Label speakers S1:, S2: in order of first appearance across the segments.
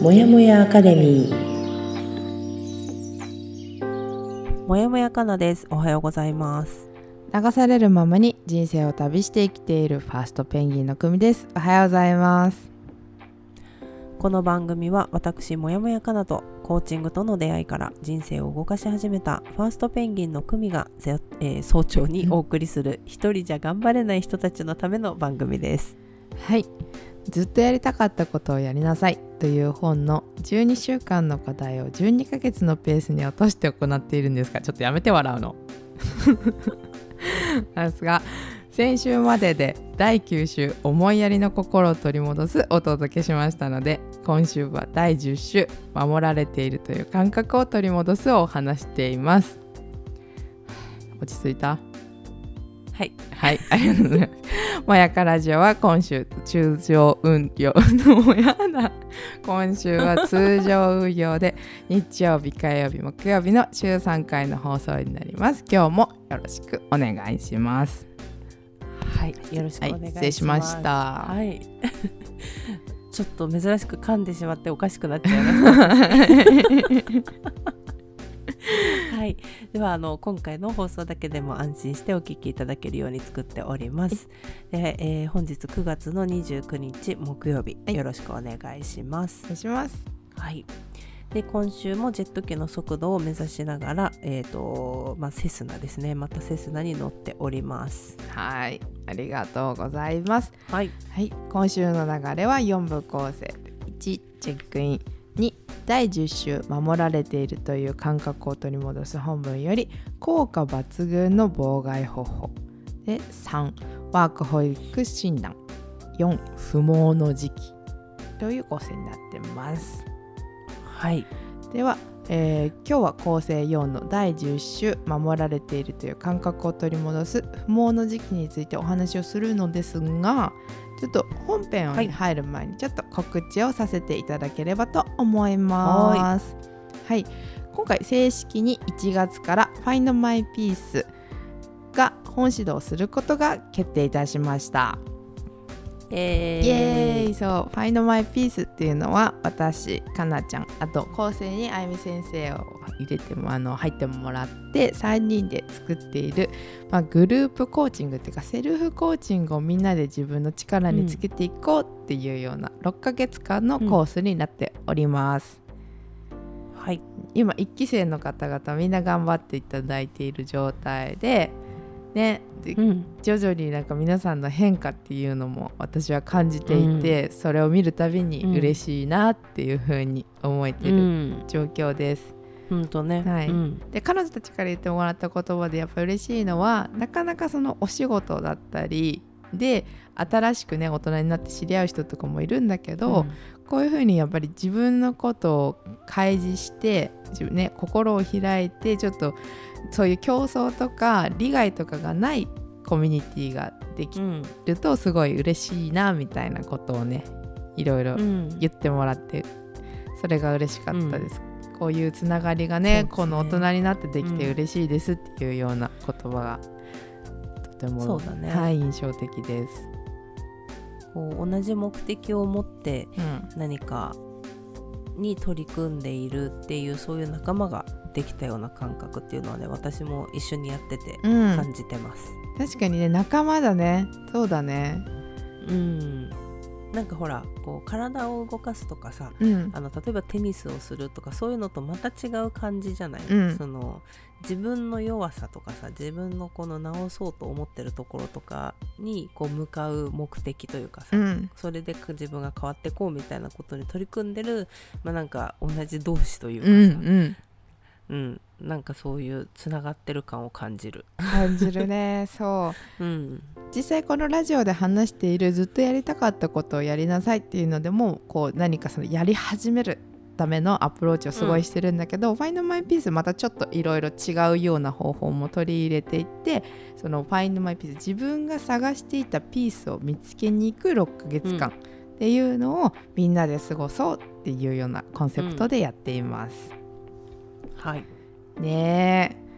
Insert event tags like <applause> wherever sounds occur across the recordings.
S1: もやもやアカデミー。
S2: もやもやかなです。おはようございます。
S3: 流されるままに人生を旅して生きているファーストペンギンの組です。おはようございます。
S2: この番組は私もやもやかなとコーチングとの出会いから人生を動かし始めたファーストペンギンの組が、えー、早朝にお送りする <laughs> 一人じゃ頑張れない人たちのための番組です。
S3: はい。ずっとやりたかったことをやりなさいという本の12週間の課題を12ヶ月のペースに落として行っているんですがちょっとやめて笑うの。<laughs> ですが先週までで第9週「思いやりの心を取り戻す」お届けしましたので今週は第10週「守られているという感覚を取り戻す」をお話しています。落ち着いた？
S2: はい。
S3: はい。ありがとうございます。もやかラジオは今週通常運用。のやだ今週は通常運用で日曜日火曜日木曜日の週3回の放送になります。今日もよろしくお願いします。
S2: はい。よろしくお願いします、はい、
S3: 失礼しました。
S2: はい。<laughs> ちょっと珍しく噛んでしまっておかしくなっちゃいました <laughs> はい、ではあの今回の放送だけでも安心してお聞きいただけるように作っております。で、えー、本日9月の29日木曜日、はい、よろしくお願いします。
S3: お願いします。
S2: はい。で今週もジェット機の速度を目指しながら、えーとまあ、セスナですね。またセスナに乗っております。
S3: はい。ありがとうございます。
S2: はい、
S3: はい、今週の流れは4部構成。1チェックイン。2第10週守られているという感覚を取り戻す本文より効果抜群の妨害方法。で3ワークホリック診断。4不毛の時期。という構成になってます。
S2: はい。
S3: では、えー、今日は構成4の第10週守られているという感覚を取り戻す不毛の時期についてお話をするのですがちょっと本編に入る前にちょっと告知をさせていただければと思います。はい、今回正式に1月から「Find My Piece」が本指導することが決定いたしました。
S2: え
S3: ー、イエーイそう「Find My Piece」っていうのは私かなちゃんあと構成にあゆみ先生を入れてもあの入ってもらって3人で作っている、まあ、グループコーチングっていうかセルフコーチングをみんなで自分の力につけていこうっていうような6ヶ月間のコースになっております。
S2: うん、はい、
S3: 今1期生の方々みんな頑張っていただいている状態でね、うん、徐々になんか皆さんの変化っていうのも私は感じていて、うん、それを見るたびに嬉しいなっていうふうに思えてる状況です。
S2: うんとね。
S3: はい、うん、で彼女たちから言ってもらった言葉でやっぱ嬉しいのはなかなかそのお仕事だったりで新しくね大人になって知り合う人とかもいるんだけど、うん、こういうふうにやっぱり自分のことを開示して自分、ね、心を開いてちょっとそういう競争とか利害とかがないコミュニティができるとすごい嬉しいなみたいなことをねいろいろ言ってもらって、それが嬉しかったです。こういうつながりがね、ね、この大人になってできて嬉しいですっていうような言葉がとても、ね、はい、印象的です。
S2: こう同じ目的を持って何かに取り組んでいるっていう、そういう仲間ができたような感覚っていうのはね私も一緒にやってて感じてます。
S3: うん、確かにね仲間だね。そうだね。
S2: うん。なんかほらこう体を動かすとかさ、うん、あの例えばテニスをするとかそういうのとまた違う感じじゃない、うん、その自分の弱さとかさ自分のこの直そうと思ってるところとかにこう向かう目的というかさ、うん、それで自分が変わってこうみたいなことに取り組んでる、まあ、なんか同じ同士というかさ、うんうん、なんかそういうつながってる感を感じる。
S3: 感じるね。<laughs> そう、うん、実際このラジオで話しているずっとやりたかったことをやりなさいっていうのでもこう何かそのやり始めるためのアプローチをすごいしてるんだけど、うん、Find My Piece またちょっといろいろ違うような方法も取り入れていってその Find My Piece 自分が探していたピースを見つけに行く6ヶ月間っていうのをみんなで過ごそうっていうようなコンセプトでやっています。
S2: うん、はい。
S3: ねえ。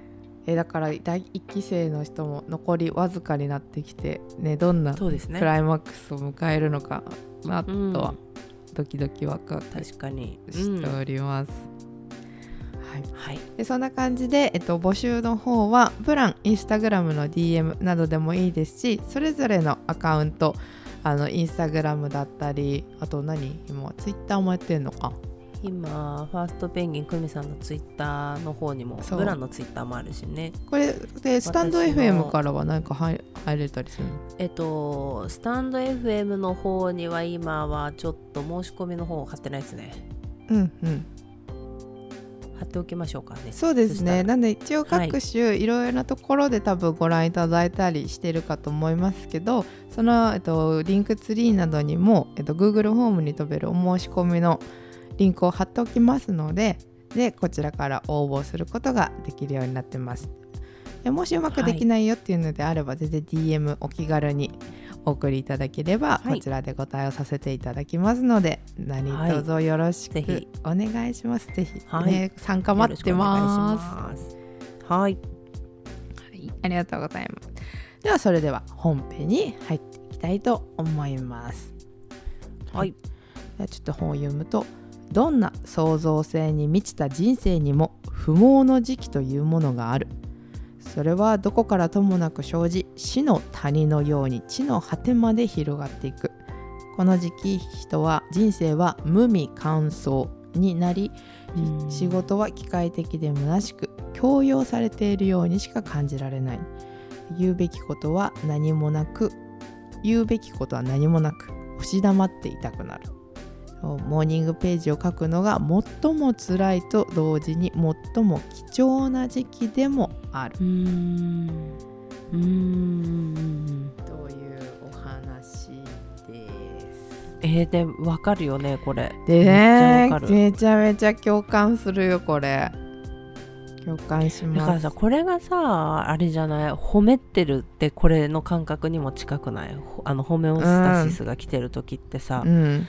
S3: だから第1期生の人も残りわずかになってきてねどんなクライマックスを迎えるのかなとはドキドキワクワク
S2: 確かに。
S3: しております、
S2: はい、はい、
S3: でそんな感じで、えっと、募集の方はプランインスタグラムの DM などでもいいですしそれぞれのアカウントあのインスタグラムだったりあと何今ツイッターもやってんのか
S2: 今ファーストペンギン久美さんのツイッターの方にもブランのツイッターもあるしね。
S3: これでスタンド FM からは何か入れたりするの？
S2: えっとスタンド FM の方には今はちょっと申し込みの方を貼ってないですね。
S3: うんうん。
S2: 貼っておきましょうかね。
S3: そうですね。なんで一応各種いろいろなところで多分ご覧いただいたりしてるかと思いますけどその、えっと、リンクツリーなどにも、えっと、Google ホームに飛べるお申し込みのリンクを貼っておきますのででこちらから応募することができるようになってます。でもしうまくできないよっていうのであれば、はい、全然 DM お気軽にお送りいただければ、こちらでご対応させていただきますので何卒よろしくお願いします、はい、ぜひ、はい、ね、参加待ってます。
S2: はい、はい、
S3: ありがとうございます。ではそれでは本編に入っていきたいと思います。
S2: はい、
S3: ちょっと本を読むとどんな創造性に満ちた人生にも不毛の時期というものがある。それはどこからともなく生じ死の谷のように地の果てまで広がっていく。この時期人は人生は無味乾燥になり仕事は機械的で虚しく強要されているようにしか感じられない。言うべきことは何もなく言うべきことは何もなく押し黙っていたくなるモーニングページを書くのが最も辛いと同時に最も貴重な時期でもある。うん。
S2: うん。
S3: というお話です。
S2: えー、でわかるよねこれ。
S3: でねめちゃめちゃ共感するよこれ。共感します。
S2: だからさこれがさあれじゃない？褒めてるってこれの感覚にも近くない？あのホメオスタシスが来てる時ってさ、
S3: うん、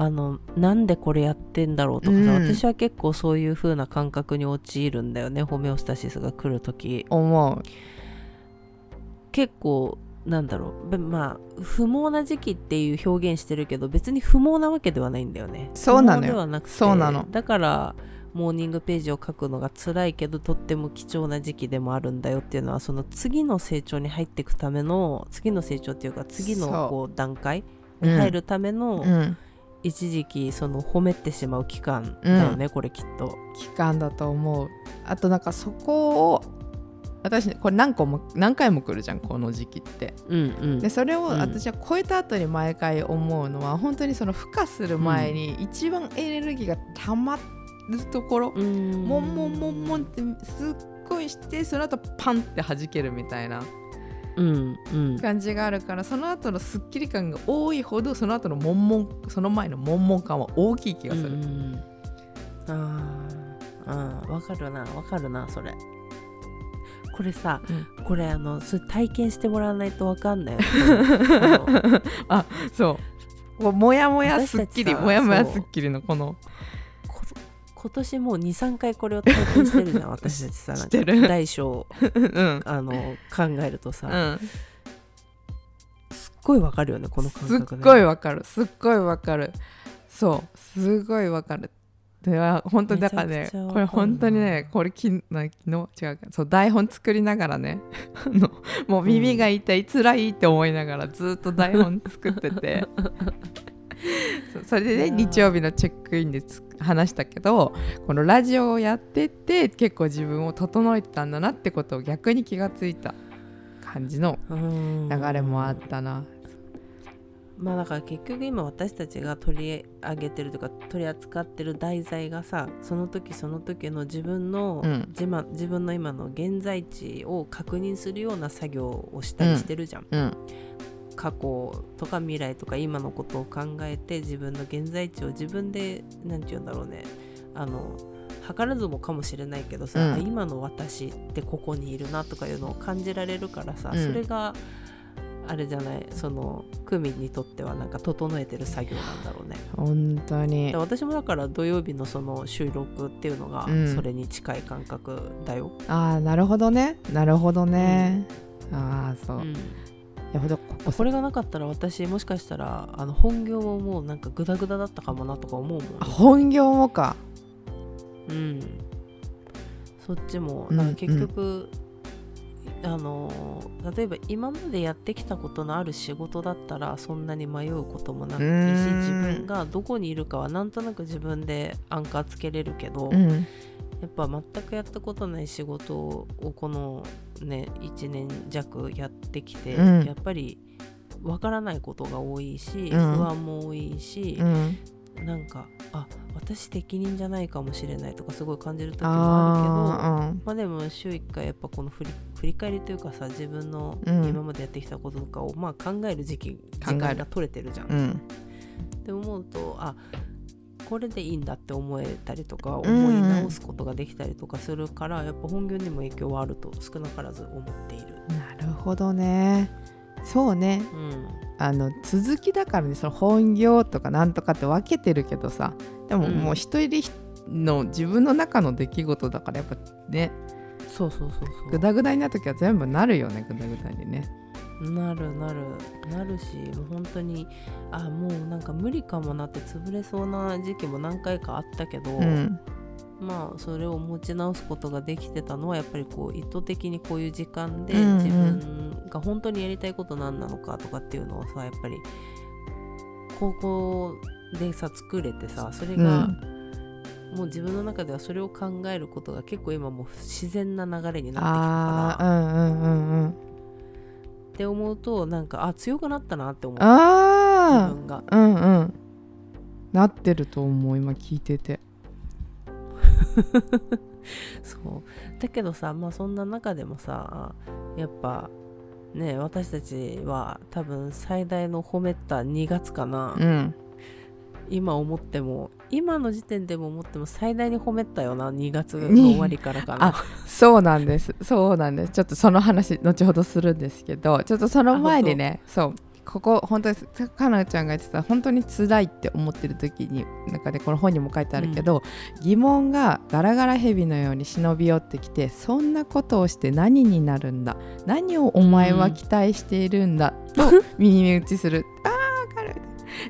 S2: あのなんでこれやってんだろうとかさ、うん、私は結構そういう風な感覚に陥るんだよね。ホメオスタシスが来る時。
S3: 思う。
S2: 結構なんだろう。まあ不毛な時期っていう表現してるけど別に不毛なわけではないんだよね。
S3: そうなの
S2: ではなくて
S3: そうなの。
S2: だからモーニングページを書くのが辛いけどとっても貴重な時期でもあるんだよっていうのはその次の成長に入っていくための次の成長っていうか次のこう段階に入るための、
S3: うん
S2: 一時期その褒めてしまう期間だよね、うん、これきっと。
S3: 期間だと思う。あとなんかそこを私これ何個も何回も来るじゃんこの時期って、
S2: うんうん、
S3: でそれを私は超えた後に毎回思うのは、うん、本当にその孵化する前に一番エネルギーが溜まるところ、うん、もんもんもんもんってすっごいしてその後パンって弾けるみたいな感じがあるから、その後のすっきり感が多いほどその後のもんもんその前のもんもん感は大きい気がする。
S2: ああわかるなわかるなそれ。これさ、うん、これあのそれ体験してもらわないとわかんない <laughs>
S3: あそう。もやもやすっきりもやもやすっきりのこの
S2: 今年もう23回これを体験してるじゃん <laughs> 私たちさ大小、うん、あの考えるとさ、うん、すっごいわかるよねこの感
S3: 覚、ね、すっごいわかる。すっごいわかる。そう。すごいわかる。では本当にだからねこれ本当にねこれきな昨日違うそう台本作りながらね <laughs> もう耳が痛い、うん、辛いって思いながらずっと台本作ってて <laughs> <laughs> それでね日曜日のチェックインで話したけどこのラジオをやってて結構自分を整えてたんだなってことを逆に気がついた感じの流れもあったな。
S2: まあだから結局今私たちが取り上げてるとか取り扱ってる題材がさその時その時の自分の、うん、自自分の今の現在地を確認するような作業をしたりしてるじゃん。
S3: うん。うん
S2: 過去とか未来とか今のことを考えて自分の現在地を自分で何て言うんだろうね。あの図らずもかもしれないけどさ、うん、今の私ってここにいるなとかいうのを感じられるからさ、うん、それがあれじゃないそのクミにとってはなんか整えてる作業なんだろうね。
S3: 本当に。
S2: 私もだから土曜日のその収録っていうのがそれに近い感覚だよ、
S3: うん、ああなるほどね。なるほどね、ああそう、や
S2: ここれがなかったら私もしかしたらあの本業ももうなんかグダグダだったかもなとか思うもん、ね、
S3: 本業もか。
S2: うん。そっちもなんか結局、うん、あの例えば今までやってきたことのある仕事だったらそんなに迷うこともなくてし自分がどこにいるかはなんとなく自分でアンカーつけれるけど、うんやっぱ全くやったことない仕事をこのね1年弱やってきて、うん、やっぱりわからないことが多いし、うん、不安も多いし、うん、なんかあ私適任じゃないかもしれないとかすごい感じる時もあるけどまあでも週1回やっぱこの振り振り返りというかさ自分の今までやってきたこととかをまあ考える時期時間が取れてるじゃん。って思うとあこれでいいんだって思えたりとか思い直すことができたりとかするから、うん、やっぱ本業にも影響はあると少なからず思っている。
S3: なるほどね。そうね、うん、あの続きだからねその本業とかなんとかって分けてるけどさでももう一人の自分の中の出来事だからやっぱね
S2: そうそうそうそう。
S3: グダグダになる時は全部なるよねグダグダにね。
S2: なるなる。なるしもう本当にあもうなんか無理かもなって潰れそうな時期も何回かあったけど、うん、まあそれを持ち直すことができてたのはやっぱりこう意図的にこういう時間で自分が本当にやりたいこと何なのかとかっていうのをさやっぱり高校でさ作れてさそれが、うん、もう自分の中ではそれを考えることが結構今もう自然な流れになってきたから。うんうんうんうんって思うとなんかあ強くなったなって思う。あ自分が。
S3: うんうん。なってると思う今聞いてて。<laughs>
S2: そう。だけどさまあそんな中でもさやっぱね私たちは多分最大の褒めた2月かな、うん、今思っても今の時点でも思っても最大に褒めたよな2月の終わりからかな。
S3: そうなんです。そうなんです。ちょっとその話後ほどするんですけどちょっとその前にねそう。ここ本当にかなちゃんが言ってた本当に辛いって思ってる時に中でこの本にも書いてあるけど、うん、疑問がガラガラヘビのように忍び寄ってきてそんなことをして何になるんだ？何をお前は期待しているんだ、と <laughs> 耳打ちする。あ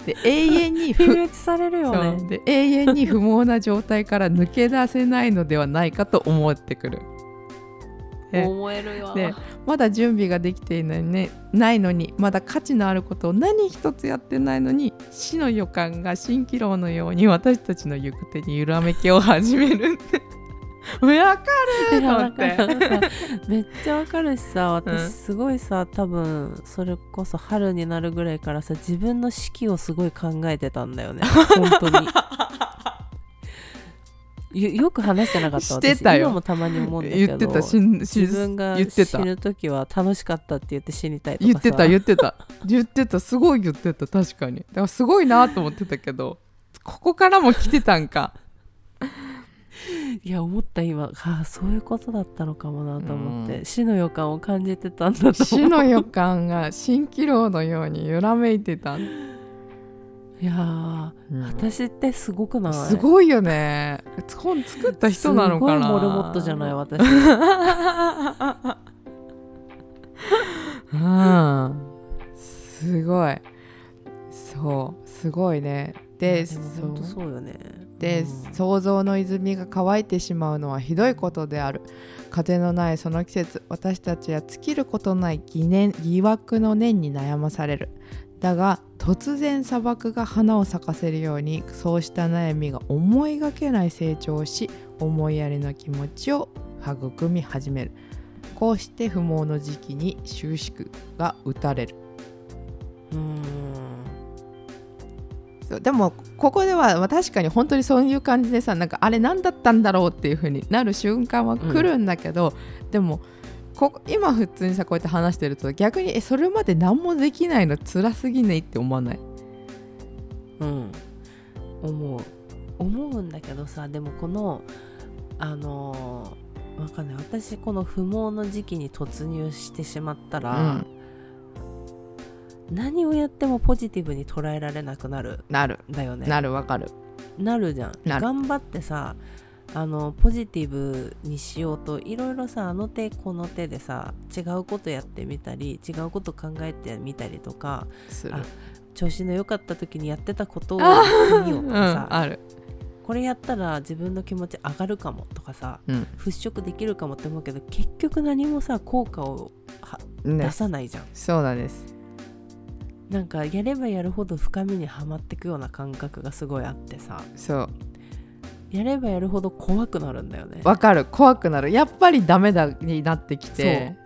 S3: で永遠に
S2: 不打ちされるよね。
S3: で永遠に不毛な状態から抜け出せないのではないかと思ってくる。<laughs>
S2: 思えるよ。
S3: でまだ準備ができていない,、ね、ないのにまだ価値のあることを何一つやってないのに死の予感が蜃気楼のように私たちの行く手に揺らめきを始める <laughs> わかると思って。
S2: めっちゃわかるしさ私すごいさ、多分それこそ春になるぐらいからさ自分の四季をすごい考えてたんだよね。本当に。よく話してなかった <laughs>
S3: してた
S2: 今もたまに思うんだけど言ってた。自分が死ぬ時は楽しかったって言って死にたいとか
S3: 言ってた言ってた。言ってた。すごい言ってた確かに。だからすごいなと思ってたけどここからも来てたんか <laughs>
S2: いや思った今あそういうことだったのかもなと思って、うん、死の予感を感じてたんだと
S3: 死の予感が蜃気楼のように揺らめいてた。い
S2: や、うん、私ってすごくない？
S3: すごいよね。本作った人なのかな？
S2: すごいモルモットじゃない私。
S3: うん。すごい。そうすごいね。で
S2: そうよね
S3: で、うん、想像の泉が乾いてしまうのはひどいことである。風のないその季節私たちは尽きることない疑念疑惑の念に悩まされる。だが突然砂漠が花を咲かせるようにそうした悩みが思いがけない成長をし思いやりの気持ちを育み始める。こうして不毛の時期に収縮が打たれる。うんでもここでは確かに本当にそういう感じでさなんかあれ何だったんだろうっていう風になる瞬間は来るんだけど、うん、でもこ今普通にさこうやって話してると逆にえそれまで何もできないの辛すぎないって思わない？
S2: うん。思う。思うんだけどさでもこのあのー、わかんない。私この不毛の時期に突入してしまったら、うん何をやってもポジティブに捉えられなくなる。
S3: なる。
S2: だよね。
S3: なるわかる。
S2: なるじゃん。頑張ってさあのポジティブにしようといろいろさあの手この手でさ違うことやってみたり違うこと考えてみたりとかあ調子の良かった時にやってたことをやってみようとかさ、
S3: うん、ある。
S2: これやったら自分の気持ち上がるかもとかさ、
S3: うん、
S2: 払拭できるかもって思うけど結局何もさ効果を出さないじゃん。
S3: そうなんです
S2: なんかやればやるほど深みにはまっていくような感覚がすごいあってさ。
S3: そう。
S2: やればやるほど怖くなるんだよね。
S3: わかる。怖くなる。やっぱりダメだになってきて。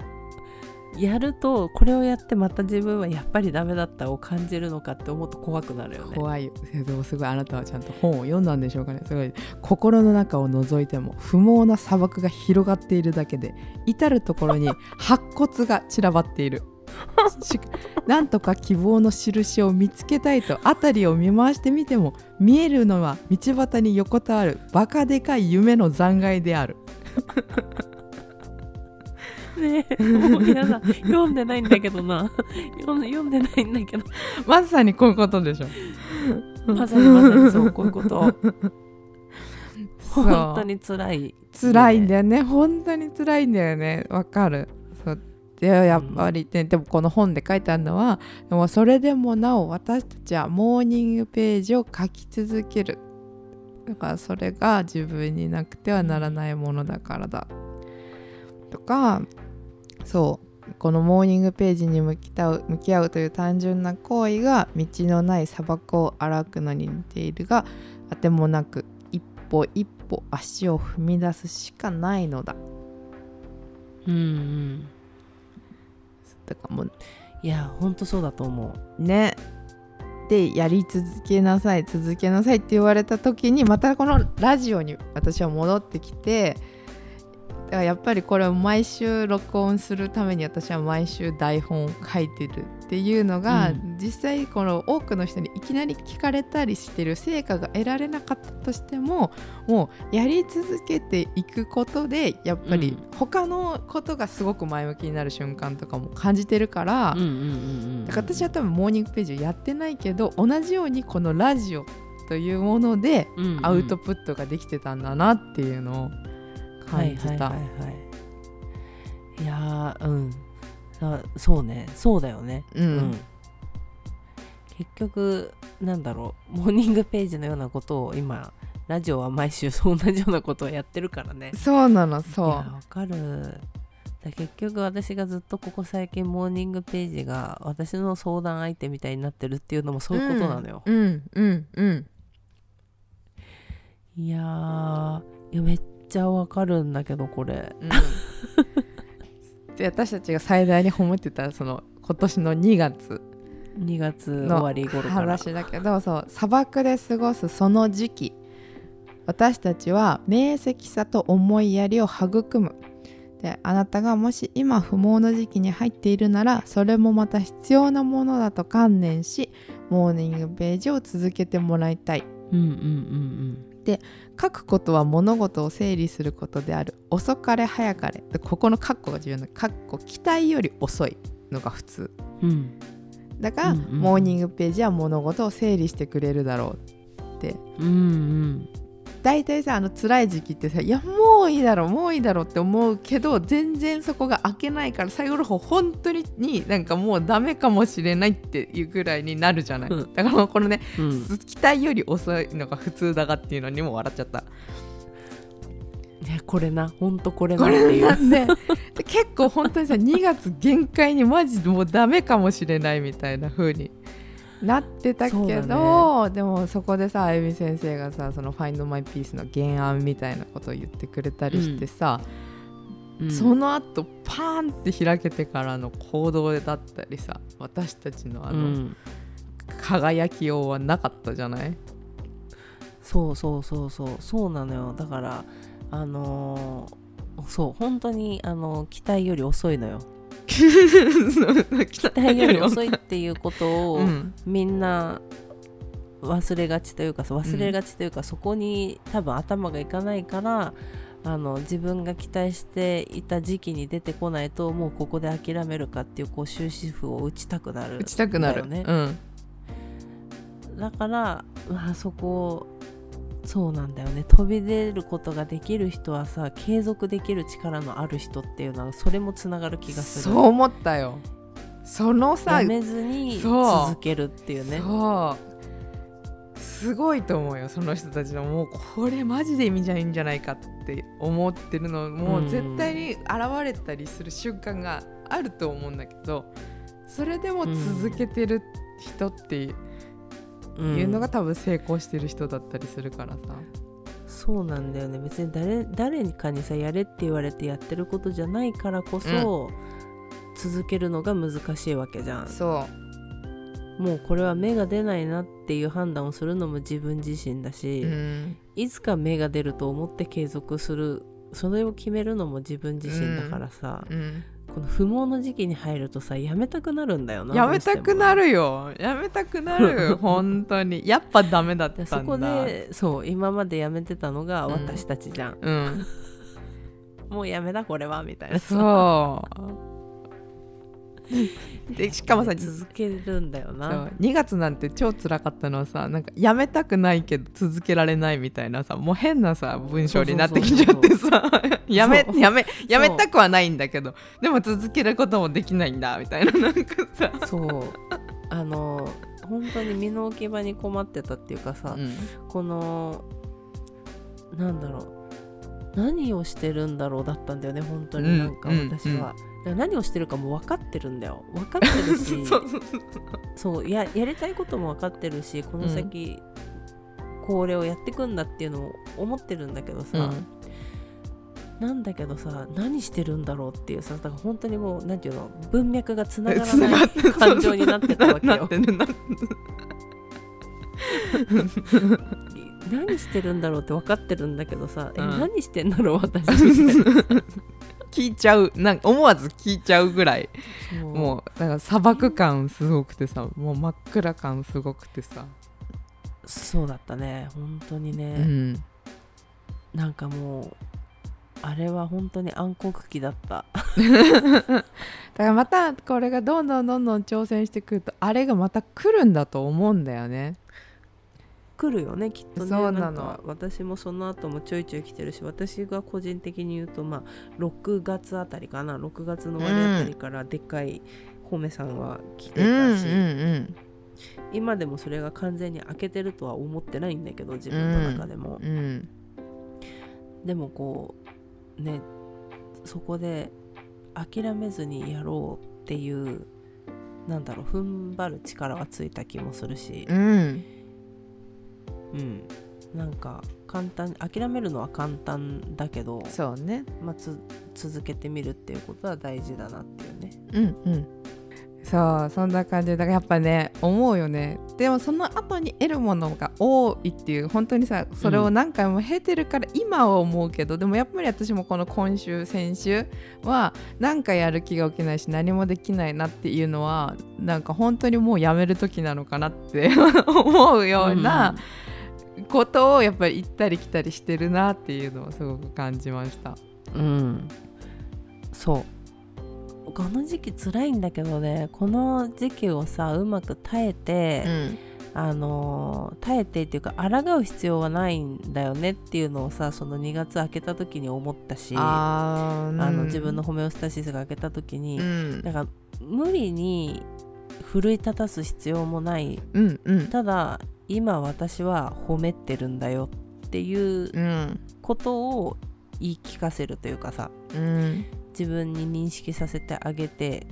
S2: やるとこれをやってまた自分はやっぱりダメだったを感じるのかって思うと怖くなるよね。
S3: 怖いでもすごいあなたはちゃんと本を読んだんでしょうかね。すごい。心の中を覗いても不毛な砂漠が広がっているだけで至る所に白骨が散らばっている <laughs> なんとか希望の印を見つけたいと辺りを見回してみても見えるのは道端に横たわるバカでかい夢の残骸である。
S2: ねえもうやだ読んでないんだけどな。読んでないんだけど。
S3: まさにこういうことでしょ。
S2: まさにまさにそうこういうこと。本当に辛い
S3: 辛いんだよね。本当に辛いんだよね。わかるでやっぱりね、でもこの本で書いてあるのはでもそれでもなお私たちはモーニングページを書き続ける。だからそれが自分になくてはならないものだからだ。とかそうこのモーニングページに向き向き合うという単純な行為が道のない砂漠を歩くのに似ているがあてもなく一歩一歩足を踏み出すしかないのだ。
S2: うんうん。
S3: とかも。
S2: いやほんとそうだと思
S3: う。ね。でやり続けなさい続けなさいって言われた時にまたこのラジオに私は戻ってきてだからやっぱりこれを毎週録音するために私は毎週台本を書いてるっていうのが、うん、実際この多くの人にいきなり聞かれたりしてる成果が得られなかったとしてももうやり続けていくことでやっぱり他のことがすごく前向きになる瞬間とかも感じてるから、だから私は多分モーニングページをやってないけど同じようにこのラジオというものでアウトプットができてたんだなっていうのを感じた。い
S2: やうんそうね。そうだよね、うん、うん、結局なんだろう。モーニングページのようなことを今ラジオは毎週同じようなことをやってるからね。
S3: そうなのそう。
S2: わかる。結局私がずっとここ最近モーニングページが私の相談相手みたいになってるっていうのもそういうことなのよ。
S3: うんうんうん、
S2: いやいやめっちゃわかるんだけどこれ。うん
S3: で私たちが最大に褒めてたその今年の2月
S2: 2月終わり頃から。
S3: 話だけどそう砂漠で過ごすその時期。私たちは明晰さと思いやりを育む。であなたがもし今不毛の時期に入っているならそれもまた必要なものだと観念しモーニングページを続けてもらいたい。
S2: うんうんうんうん
S3: で書くことは物事を整理することである。遅かれ早かれ。ここの括弧が重要な括弧期待より遅いのが普通、
S2: うん、
S3: だから、うんうん、モーニングページは物事を整理してくれるだろうって、
S2: うんうん、
S3: 大体さあの辛い時期ってさいやもういいだろうもういいだろうって思うけど全然そこが開けないから最後の方本当にになんかもうダメかもしれないっていうぐらいになるじゃない、うん、だからこのね、うん、期待より遅いのが普通だがっていうのにも笑っちゃった。
S2: ね、これなほんとこれなっていう。なん
S3: で。結構本当にさ2月限界にマジもうダメかもしれないみたいな風になってたけど、ね、でもそこでさあゆみ先生がさその「Find My Peace」の原案みたいなことを言ってくれたりしてさ、うん、その後パーンって開けてからの行動だったりさ私たちのあの、うん、輝きようはなかったじゃない？
S2: そうそうそうそう。そうなのよ。だからあのー、そう本当にあの期待より遅いのよ期待より遅いっていうことを、みんな忘れがちというか忘れがちというか、そこに多分頭がいかないからあの自分が期待していた時期に出てこないともうここで諦めるかっていうこう終止符を打ちたくなる、
S3: 打ちたくなる
S2: ね、
S3: うん、
S2: だから、まあ、そこそうなんだよね。飛び出ることができる人はさ継続できる力のある人っていうのはそれもつながる気がす
S3: る。そう思ったよ。そのさ
S2: やめずに続けるっていうね。
S3: すごいと思うよその人たちの。もうこれマジで意味じゃいいんじゃないかって思ってるの。もう絶対に現れたりする瞬間があると思うんだけどそれでも続けてる人っていうのが多分成功してる人だったりするからさ。
S2: そうなんだよね。別に誰誰かにさやれって言われてやってることじゃないからこそ、続けるのが難しいわけじゃん。
S3: そう。
S2: もうこれは芽が出ないなっていう判断をするのも自分自身だし、うん、いつか芽が出ると思って継続するそれを決めるのも自分自身だからさ、うん。うん、この不毛の時期に入るとさやめたくなるんだよな
S3: やめたくなるよ。やめたくなる <laughs> 本当に。やっぱダメだったんだ。
S2: そこでそう今までやめてたのが私たちじゃん、うん、<laughs> もうやめだこれはみたいな。
S3: そう <laughs> でしかもさ
S2: 続けるんだよな。
S3: 2月なんて超辛かったのはさなんかやめたくないけど続けられないみたいなさもう変なさ文章になってきちゃってさやめやめやめたくはないんだけどでも続けることもできないんだみたいななんかさ。
S2: そう。あの本当に身の置き場に困ってたっていうかさ、うん、このなんだろう。何をしてるんだろうだったんだよね本当になんか私は。うんうん何をしてるかも分かってるんだよ。分かってるし。<laughs> そうややりたいことも分かってるしこの先、うん、これをやっていくんだっていうのを思ってるんだけどさ、うん、なんだけどさ何してるんだろうっていうさだから本当にもう何ていうの文脈がつながらない感情になってたわけよ。<laughs> 何してるんだろうって分かってるんだけどさ、うん、え何してんだろう私 <laughs>
S3: 聞いちゃう。なんか思わず聞いちゃうぐらい。もうだから砂漠感すごくてさもう真っ暗感すごくてさ。
S2: そうだったね。本当にね、うん、なんかもうあれは本当に暗黒期だった。<laughs>
S3: だからまたこれがどんどんどんどん挑戦してくるとあれがまた来るんだと思うんだよね
S2: 来るよねきっとね。そうなの。私もその後もちょいちょい来てるし私が個人的に言うとまあ6月あたりかな。6月の終わりあたりからでっかい褒めさんは来てたし、うんうんうん、今でもそれが完全に開けてるとは思ってないんだけど自分の中でも、うん。うん、でもこうねそこで諦めずにやろうっていうなんだろう踏ん張る力はついた気もするし、うんうん。なんか簡単諦めるのは簡単だけど
S3: そうね、
S2: まあ、続けてみるっていうことは大事だなっていうね。
S3: うんうん。そうそんな感じだからやっぱね思うよね。でもその後に得るものが多いっていう本当にさそれを何回も経てるから今は思うけど、うん、でもやっぱり私もこの今週先週は何かやる気が起きないし何もできないなっていうのはなんか本当にもうやめる時なのかなって <laughs> 思うような、うんことをやっぱり行ったり来たりしてるなっていうのをすごく感じました。
S2: うん。そう。この時期辛いんだけどねこの時期をさうまく耐えて、うん、あの耐えてっていうか抗う必要はないんだよねっていうのをさその2月明けた時に思ったしあ、うん、あの自分のホメオスタシスが明けた時に、うん、だから無理に奮い立たす必要もない、うんうん、ただ今私は褒めてるんだよっていうことを言い聞かせるというかさ、うん、自分に認識させてあげて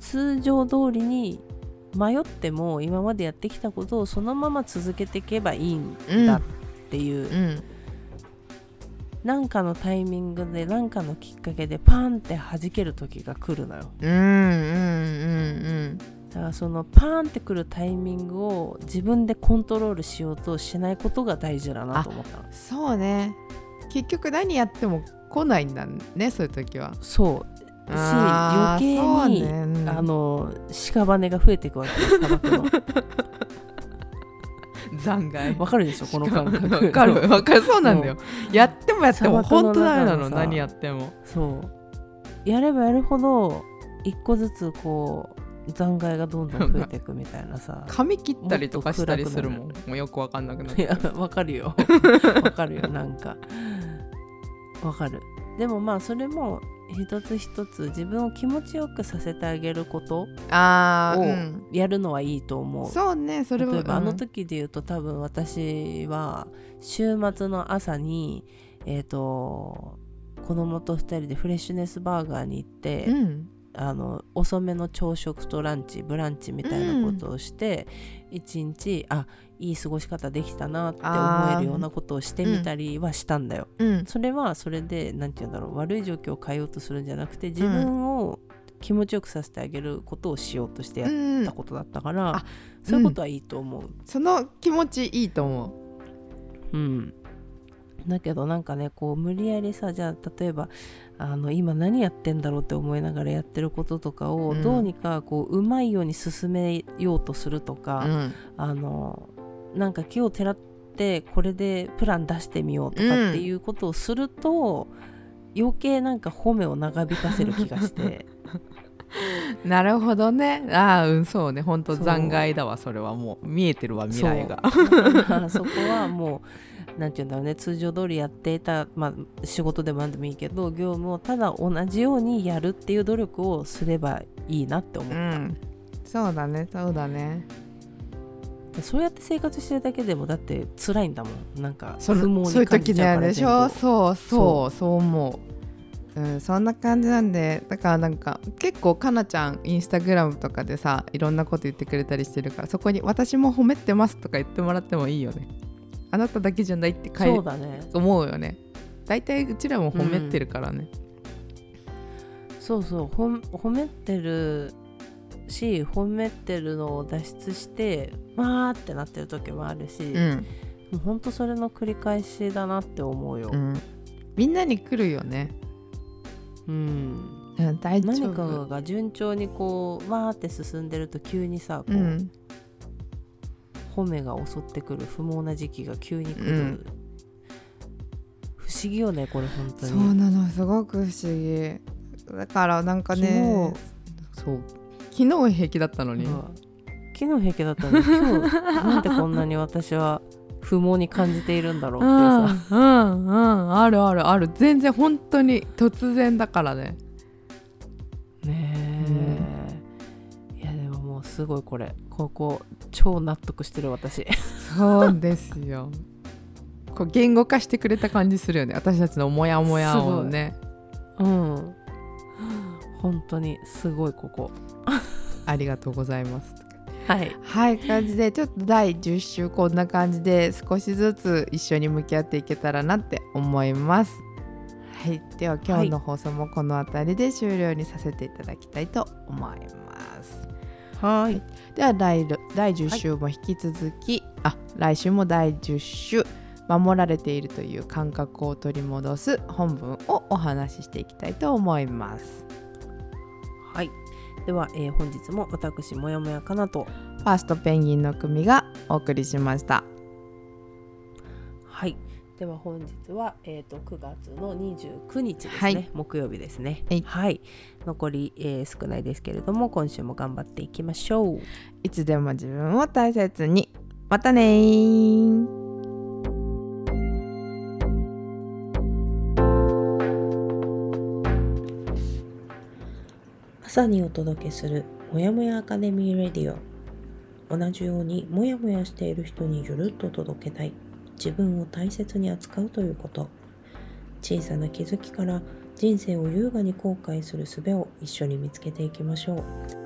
S2: 通常通りに迷っても今までやってきたことをそのまま続けていけばいいんだっていう、うん。うん、なん。かのタイミングで何かのきっかけでパンって弾ける時が来るのよ。うん。うん。うん。うん。だからそのパーンってくるタイミングを自分でコントロールしようとしないことが大事だなと思った
S3: そうね。結局何やっても来ないんだねそういう時は。
S2: そう。し余計に、ね。うん、あの屍が増えていくわけです砂漠の。<laughs>
S3: 残骸。
S2: わかるでしょこの感覚。
S3: わかる <laughs> わかる。そうなんだよ。やってもやっても本当ダメなの何やっても。
S2: そう。やればやるほど一個ずつこう残骸がどんどん増えていくみたいなさ。<laughs>
S3: 髪切ったりとかしたりするもん。もうよくわかんなくなっていや
S2: わかるよ。<laughs> わかるよなんか。わかる。でもまあそれも一つ一つ自分を気持ちよくさせてあげることをやるのはいいと思う。
S3: うん、そうねそれ
S2: は例えば、あの時で言うと多分私は週末の朝にえっ、ー、と子供と2人でフレッシュネスバーガーに行って、うん、あの遅めの朝食とランチブランチみたいなことをして、うん、一日あいい過ごし方できたなって思えるようなことをしてみたりはしたんだよ。うん、それはそれで何て言うんだろう悪い状況を変えようとするんじゃなくて自分を気持ちよくさせてあげることをしようとしてやったことだったから、うん、そういうことはいいと思う。
S3: その気持ちいいと思
S2: う。うんだけどなんかねこう無理やりさじゃあ例えばあの今何やってんだろうって思いながらやってることとかをどうにかこううまいように進めようとするとか、うん、あのなんか木をてらってこれでプラン出してみようとかっていうことをすると、うん、余計なんか褒めを長引かせる気がして。<laughs>
S3: なるほどね。ああうんそうね。本当残骸だわそれはもう。見えてるわ未来が。
S2: そこはもう何て言うんだろうね。通常通りやっていた、まあ、仕事でも何でもいいけど業務をただ同じようにやるっていう努力をすればいいなって思った、うん、
S3: そうだね。そうだね。
S2: そうやって生活してるだけでもだって辛いんだもん。なんか
S3: 不毛にそういう時だよでしょそうそう。そう思う、うん、そんな感じなんでだからなんか結構かなちゃんインスタグラムとかでさいろんなこと言ってくれたりしてるからそこに「私も褒めてます」とか言ってもらってもいいよねあなただけじゃないって
S2: そうだね。
S3: 思うよね。大体うちらも褒めてるからね、
S2: うん、そう。そう褒めてるし褒めてるのを脱出してわーってなってる時もあるし、うん、もうほんとそれの繰り返しだなって思うよ、うん、
S3: みんなに来るよね。
S2: うん。何かが順調にこうわーって進んでると急にさこう、うん、褒めが襲ってくる不毛な時期が急に来る、うん、不思議よねこれ本当に。
S3: そうなのすごく不思議。だからなんかねそう。昨日平気だったのに、
S2: 昨日平気だったのに今日なんでこんなに私は不毛に感じているんだろうってさ。
S3: うんうんあるあるある。全然本当に突然だからね
S2: ねすごいこれ。ここ超納得してる私。
S3: そうですよ。こう言語化してくれた感じするよね。私たちのモヤモヤをね。
S2: うん。本当にすごいここ。
S3: ありがとうございます。
S2: はい、
S3: はい、感じでちょっと第10週こんな感じで少しずつ一緒に向き合っていけたらなって思います。はい、では今日の放送もこの辺りで終了にさせていただきたいと思います。
S2: はい、
S3: では第第10週も引き続き、はい、あ来週も第10週守られているという感覚を取り戻す本文をお話ししていきたいと思います。
S2: はい。では、えー、本日も私もやもやかなと。
S3: ファーストペンギンの組がお送りしました。
S2: はいでは本日は、えーと、9月の29日ですね、はい、木曜日ですね、はい、はい、残り、えー、少ないですけれども今週も頑張っていきましょう。
S3: いつでも自分を大切に。またね
S1: 朝にお届けするもやもやアカデミーレディオ。同じようにもやもやしている人にゆるっと届けたい自分を大切に扱うということ。小さな気づきから人生を優雅に後悔する術を一緒に見つけていきましょう。